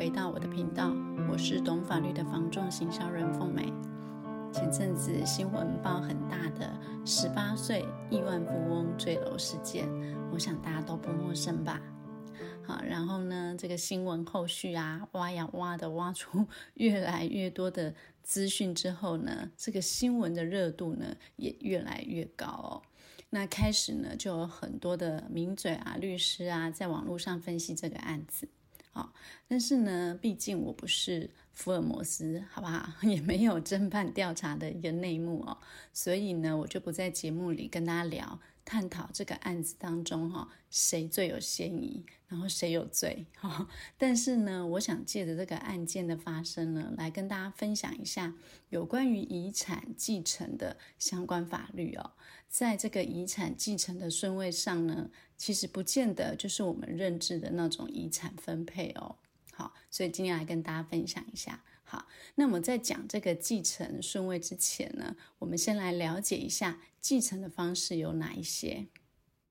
回到我的频道，我是懂法律的房仲行销人凤美。前阵子新闻报很大的十八岁亿万富翁坠楼事件，我想大家都不陌生吧？好，然后呢，这个新闻后续啊，挖呀挖的挖出越来越多的资讯之后呢，这个新闻的热度呢也越来越高哦。那开始呢，就有很多的名嘴啊、律师啊，在网络上分析这个案子。好，但是呢，毕竟我不是福尔摩斯，好不好？也没有侦办调查的一个内幕哦，所以呢，我就不在节目里跟大家聊。探讨这个案子当中，哈，谁最有嫌疑，然后谁有罪，哈。但是呢，我想借着这个案件的发生呢，来跟大家分享一下有关于遗产继承的相关法律哦。在这个遗产继承的顺位上呢，其实不见得就是我们认知的那种遗产分配哦。好，所以今天来跟大家分享一下。好，那我们在讲这个继承顺位之前呢，我们先来了解一下继承的方式有哪一些。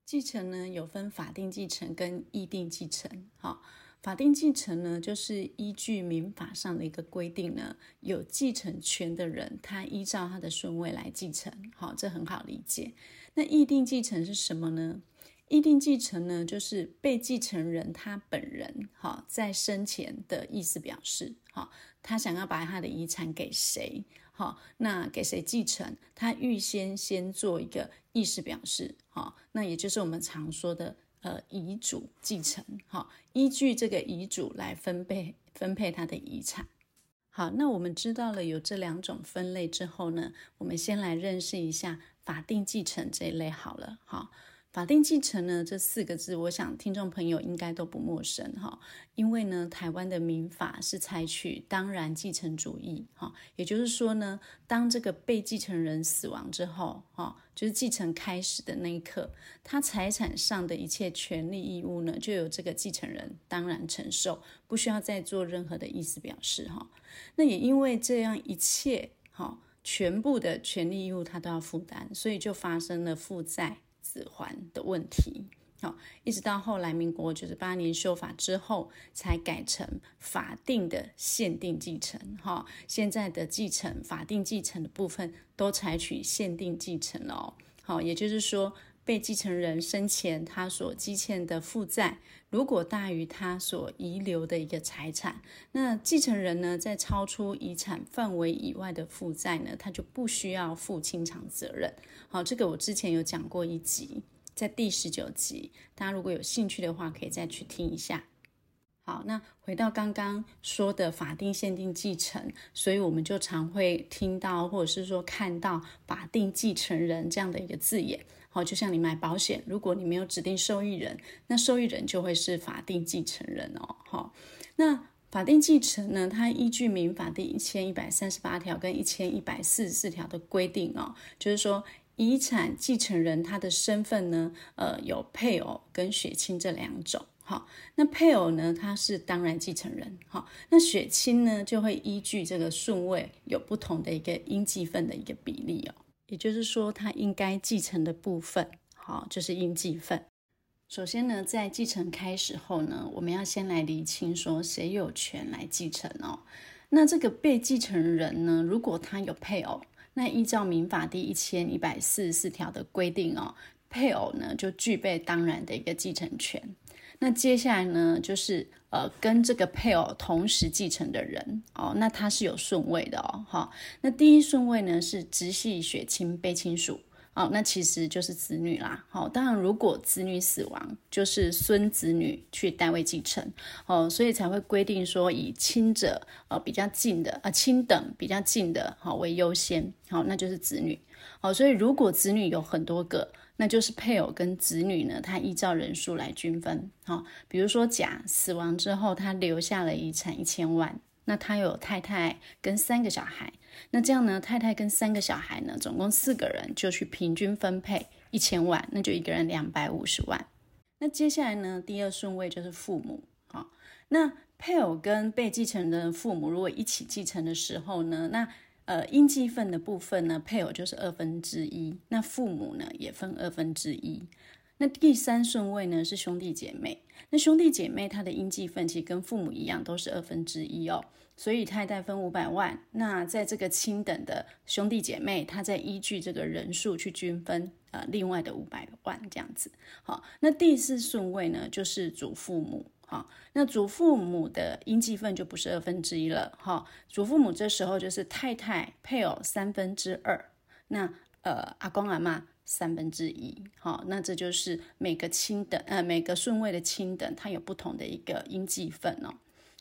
继承呢，有分法定继承跟议定继承。好，法定继承呢，就是依据民法上的一个规定呢，有继承权的人，他依照他的顺位来继承。好，这很好理解。那议定继承是什么呢？议定继承呢，就是被继承人他本人，哈，在生前的意思表示，哈，他想要把他的遗产给谁，好，那给谁继承，他预先先做一个意思表示，好，那也就是我们常说的，呃，遗嘱继承，哈，依据这个遗嘱来分配分配他的遗产。好，那我们知道了有这两种分类之后呢，我们先来认识一下法定继承这一类好了，哈。法定继承呢，这四个字，我想听众朋友应该都不陌生哈。因为呢，台湾的民法是采取当然继承主义哈，也就是说呢，当这个被继承人死亡之后哈，就是继承开始的那一刻，他财产上的一切权利义务呢，就由这个继承人当然承受，不需要再做任何的意思表示哈。那也因为这样一切哈，全部的权利义务他都要负担，所以就发生了负债。子环的问题，好，一直到后来民国九十八年修法之后，才改成法定的限定继承。哈，现在的继承法定继承的部分都采取限定继承了哦。好，也就是说，被继承人生前他所积欠的负债，如果大于他所遗留的一个财产，那继承人呢，在超出遗产范围以外的负债呢，他就不需要负清偿责任。好，这个我之前有讲过一集，在第十九集，大家如果有兴趣的话，可以再去听一下。好，那回到刚刚说的法定限定继承，所以我们就常会听到或者是说看到法定继承人这样的一个字眼。好，就像你买保险，如果你没有指定受益人，那受益人就会是法定继承人哦。好，那法定继承呢，它依据民法第一千一百三十八条跟一千一百四十四条的规定哦，就是说。遗产继承人他的身份呢，呃，有配偶跟血亲这两种。好，那配偶呢，他是当然继承人。好，那血亲呢，就会依据这个顺位有不同的一个应继分的一个比例哦。也就是说，他应该继承的部分，好，就是应继分。首先呢，在继承开始后呢，我们要先来厘清说谁有权来继承哦。那这个被继承人呢，如果他有配偶。那依照民法第一千一百四十四条的规定哦，配偶呢就具备当然的一个继承权。那接下来呢，就是呃跟这个配偶同时继承的人哦，那他是有顺位的哦，哈。那第一顺位呢是直系血亲被亲属。哦，那其实就是子女啦。好，当然如果子女死亡，就是孙子女去代位继承。哦，所以才会规定说以亲者呃比较近的啊亲等比较近的好为优先。好，那就是子女。好，所以如果子女有很多个，那就是配偶跟子女呢，他依照人数来均分。好，比如说甲死亡之后，他留下了遗产一千万。那他有太太跟三个小孩，那这样呢，太太跟三个小孩呢，总共四个人就去平均分配一千万，那就一个人两百五十万。那接下来呢，第二顺位就是父母，好，那配偶跟被继承的父母如果一起继承的时候呢，那呃应继分的部分呢，配偶就是二分之一，那父母呢也分二分之一。那第三顺位呢是兄弟姐妹。那兄弟姐妹他的应继分其实跟父母一样，都是二分之一哦。所以太太分五百万，那在这个亲等的兄弟姐妹，他再依据这个人数去均分，呃，另外的五百万这样子。好，那第四顺位呢，就是祖父母。好，那祖父母的应继分就不是二分之一了。哈，祖父母这时候就是太太配偶三分之二，那呃阿公阿妈三分之一。好，那这就是每个亲等呃每个顺位的亲等，它有不同的一个应继分哦。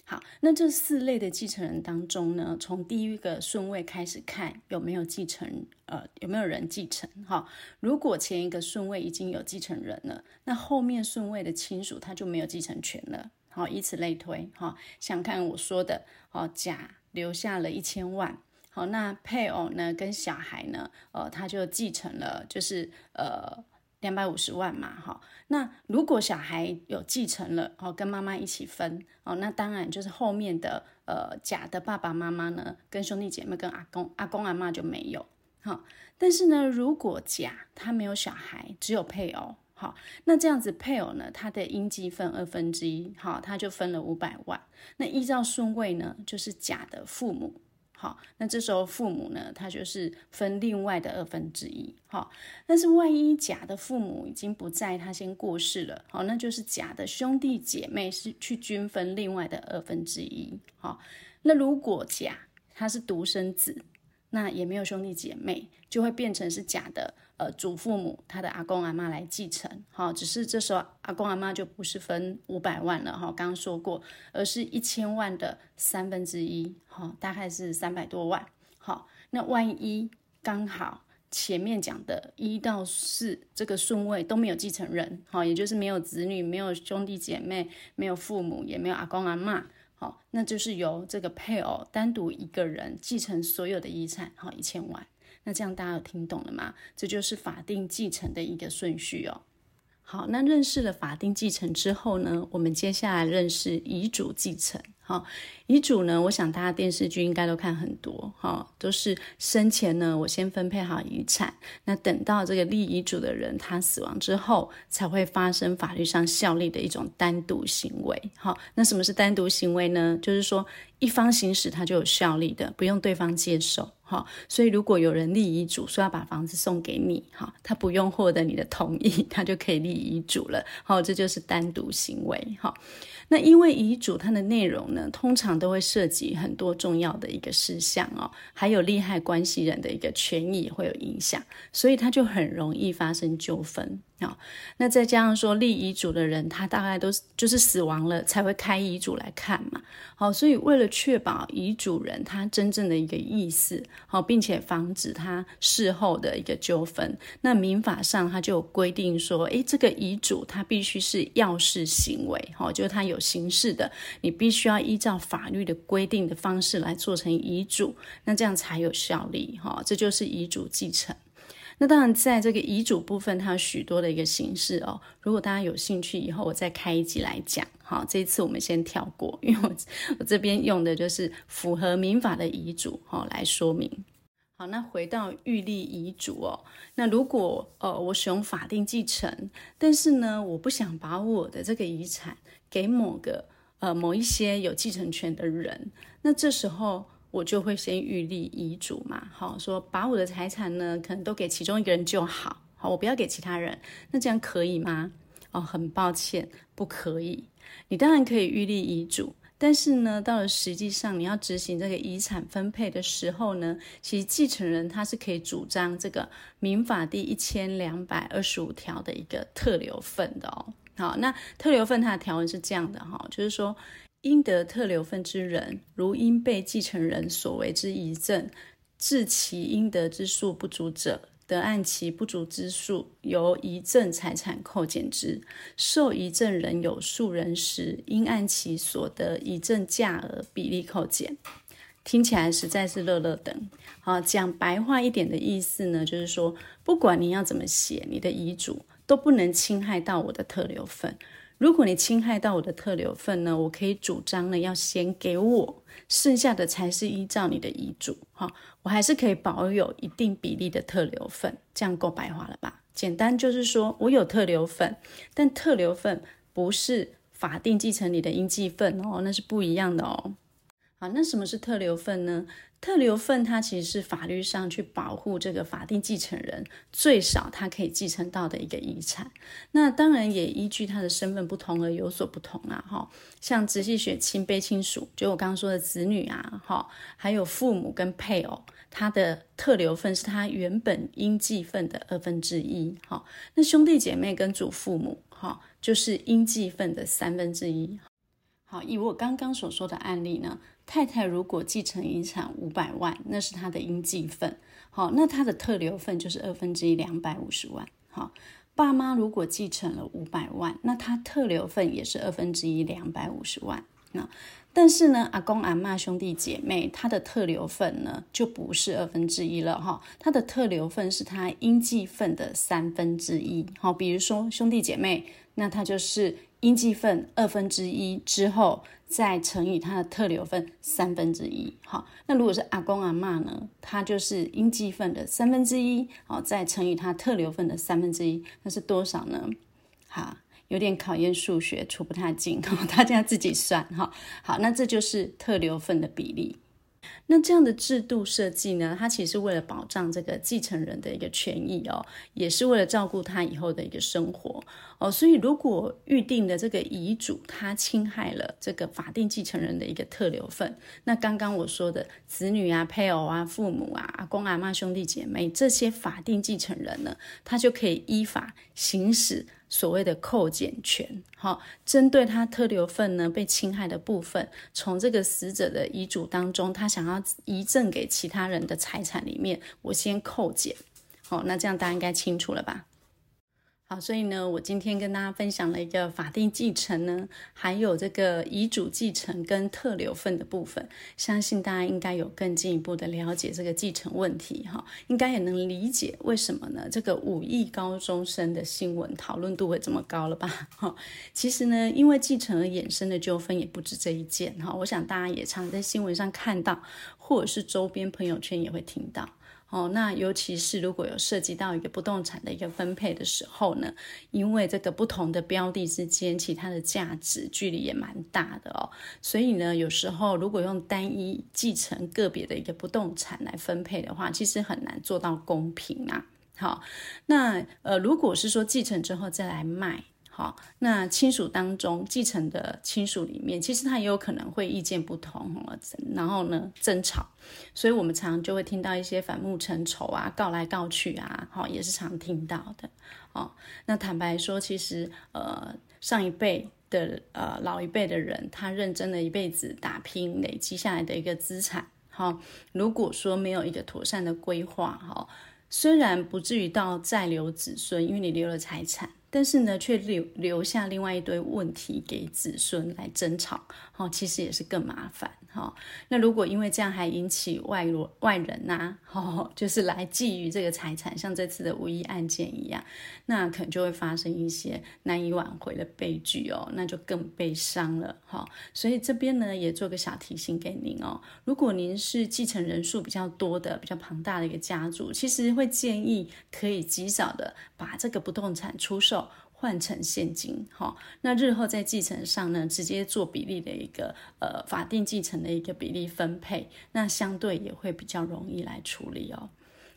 好，那这四类的继承人当中呢，从第一个顺位开始看有没有继承，呃，有没有人继承？哈，如果前一个顺位已经有继承人了，那后面顺位的亲属他就没有继承权了。好，以此类推。哈，想看我说的，哦，甲留下了一千万，好，那配偶呢跟小孩呢，呃，他就继承了，就是呃。两百五十万嘛，哈，那如果小孩有继承了，哦，跟妈妈一起分，哦，那当然就是后面的，呃，甲的爸爸妈妈呢，跟兄弟姐妹跟阿公、阿公阿妈就没有，哈，但是呢，如果甲他没有小孩，只有配偶，好，那这样子配偶呢，他的应继分二分之一，好，他就分了五百万，那依照顺位呢，就是甲的父母。好，那这时候父母呢，他就是分另外的二分之一。好，但是万一甲的父母已经不在，他先过世了。好，那就是甲的兄弟姐妹是去均分另外的二分之一。好，那如果甲他是独生子，那也没有兄弟姐妹，就会变成是甲的。呃，祖父母他的阿公阿妈来继承，好，只是这时候阿公阿妈就不是分五百万了，哈，刚刚说过，而是一千万的三分之一，哈，大概是三百多万，好，那万一刚好前面讲的一到四这个顺位都没有继承人，好，也就是没有子女，没有兄弟姐妹，没有父母，也没有阿公阿妈，好，那就是由这个配偶单独一个人继承所有的遗产，好，一千万。那这样大家有听懂了吗？这就是法定继承的一个顺序哦。好，那认识了法定继承之后呢，我们接下来认识遗嘱继承。好，遗嘱呢，我想大家电视剧应该都看很多，哈，都是生前呢，我先分配好遗产，那等到这个立遗嘱的人他死亡之后，才会发生法律上效力的一种单独行为。好，那什么是单独行为呢？就是说一方行使它就有效力的，不用对方接受。好，所以如果有人立遗嘱说要把房子送给你，哈，他不用获得你的同意，他就可以立遗嘱了。好，这就是单独行为。哈，那因为遗嘱它的内容呢，通常都会涉及很多重要的一个事项哦，还有利害关系人的一个权益会有影响，所以它就很容易发生纠纷。好，那再加上说立遗嘱的人，他大概都是就是死亡了才会开遗嘱来看嘛。好，所以为了确保遗嘱人他真正的一个意思，好，并且防止他事后的一个纠纷，那民法上他就有规定说，诶，这个遗嘱他必须是要式行为，好，就是他有形式的，你必须要依照法律的规定的方式来做成遗嘱，那这样才有效力，哈，这就是遗嘱继承。那当然，在这个遗嘱部分，它有许多的一个形式哦。如果大家有兴趣，以后我再开一集来讲。好，这一次我们先跳过，因为我我这边用的就是符合民法的遗嘱，好来说明。好，那回到预立遗嘱哦。那如果呃我使用法定继承，但是呢，我不想把我的这个遗产给某个呃某一些有继承权的人，那这时候。我就会先预立遗嘱嘛，好说把我的财产呢，可能都给其中一个人就好，好，我不要给其他人，那这样可以吗？哦，很抱歉，不可以。你当然可以预立遗嘱，但是呢，到了实际上你要执行这个遗产分配的时候呢，其实继承人他是可以主张这个民法第一千两百二十五条的一个特留份的哦。好，那特留份它的条文是这样的哈，就是说。应得特留份之人，如因被继承人所为之遗赠，致其应得之数不足者，得按其不足之数，由遗赠财产扣减之。受遗赠人有数人时，应按其所得遗赠价额比例扣减。听起来实在是乐乐等。好，讲白话一点的意思呢，就是说，不管你要怎么写，你的遗嘱都不能侵害到我的特留份。如果你侵害到我的特留份呢，我可以主张呢要先给我，剩下的才是依照你的遗嘱哈，我还是可以保有一定比例的特留份，这样够白话了吧？简单就是说我有特留份，但特留份不是法定继承你的应继份哦，那是不一样的哦。好，那什么是特留份呢？特留份它其实是法律上去保护这个法定继承人最少他可以继承到的一个遗产。那当然也依据他的身份不同而有所不同啊。哈，像直系血亲卑亲属，就我刚刚说的子女啊，哈，还有父母跟配偶，他的特留份是他原本应继份的二分之一。哈，那兄弟姐妹跟祖父母，哈，就是应继份的三分之一。好，以我刚刚所说的案例呢，太太如果继承遗产五百万，那是她的应继份。好，那她的特留份就是二分之一两百五十万。好，爸妈如果继承了五百万，那他特留份也是二分之一两百五十万。那但是呢，阿公阿嬷兄弟姐妹他的特留份呢就不是二分之一了哈，他的特留份是他应继份的三分之一。好，比如说兄弟姐妹，那他就是。应继份二分之一之后，再乘以它的特留份三分之一。好，那如果是阿公阿嬷呢？他就是应继份的三分之一，好，再乘以它特留份的三分之一，那是多少呢？好，有点考验数学，出不太进，大家自己算哈。好，那这就是特留份的比例。那这样的制度设计呢，它其实为了保障这个继承人的一个权益哦，也是为了照顾他以后的一个生活哦。所以，如果预定的这个遗嘱它侵害了这个法定继承人的一个特留份，那刚刚我说的子女啊、配偶啊、父母啊、阿公阿妈、兄弟姐妹这些法定继承人呢，他就可以依法行使。所谓的扣减权，好，针对他特留份呢被侵害的部分，从这个死者的遗嘱当中，他想要遗赠给其他人的财产里面，我先扣减，好，那这样大家应该清楚了吧？好，所以呢，我今天跟大家分享了一个法定继承呢，还有这个遗嘱继承跟特留份的部分，相信大家应该有更进一步的了解这个继承问题哈，应该也能理解为什么呢？这个五亿高中生的新闻讨论度会这么高了吧？哈，其实呢，因为继承而衍生的纠纷也不止这一件哈，我想大家也常在新闻上看到，或者是周边朋友圈也会听到。哦，那尤其是如果有涉及到一个不动产的一个分配的时候呢，因为这个不同的标的之间，其他的价值距离也蛮大的哦，所以呢，有时候如果用单一继承个别的一个不动产来分配的话，其实很难做到公平啊。好，那呃，如果是说继承之后再来卖。好，那亲属当中继承的亲属里面，其实他也有可能会意见不同哦，然后呢争吵，所以我们常常就会听到一些反目成仇啊，告来告去啊，好，也是常听到的。哦，那坦白说，其实呃上一辈的呃老一辈的人，他认真的一辈子打拼累积下来的一个资产，好，如果说没有一个妥善的规划，哈，虽然不至于到再留子孙，因为你留了财产。但是呢，却留留下另外一堆问题给子孙来争吵，哦，其实也是更麻烦，哈。那如果因为这样还引起外罗外人呐，哦，就是来觊觎这个财产，像这次的五亿案件一样，那可能就会发生一些难以挽回的悲剧哦，那就更悲伤了，哈。所以这边呢，也做个小提醒给您哦，如果您是继承人数比较多的、比较庞大的一个家族，其实会建议可以及早的把这个不动产出售。换成现金，哈，那日后在继承上呢，直接做比例的一个呃法定继承的一个比例分配，那相对也会比较容易来处理哦。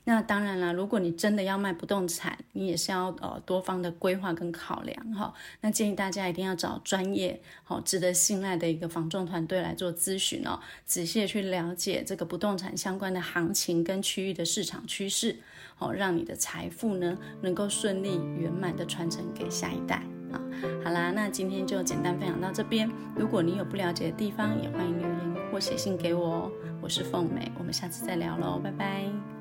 那当然了，如果你真的要卖不动产，你也是要呃多方的规划跟考量哈。那建议大家一定要找专业、好值得信赖的一个房仲团队来做咨询哦，仔细的去了解这个不动产相关的行情跟区域的市场趋势，好让你的财富呢能够顺利圆满的传承给下一代啊。好啦，那今天就简单分享到这边。如果你有不了解的地方，也欢迎留言或写信给我哦。我是凤美，我们下次再聊喽，拜拜。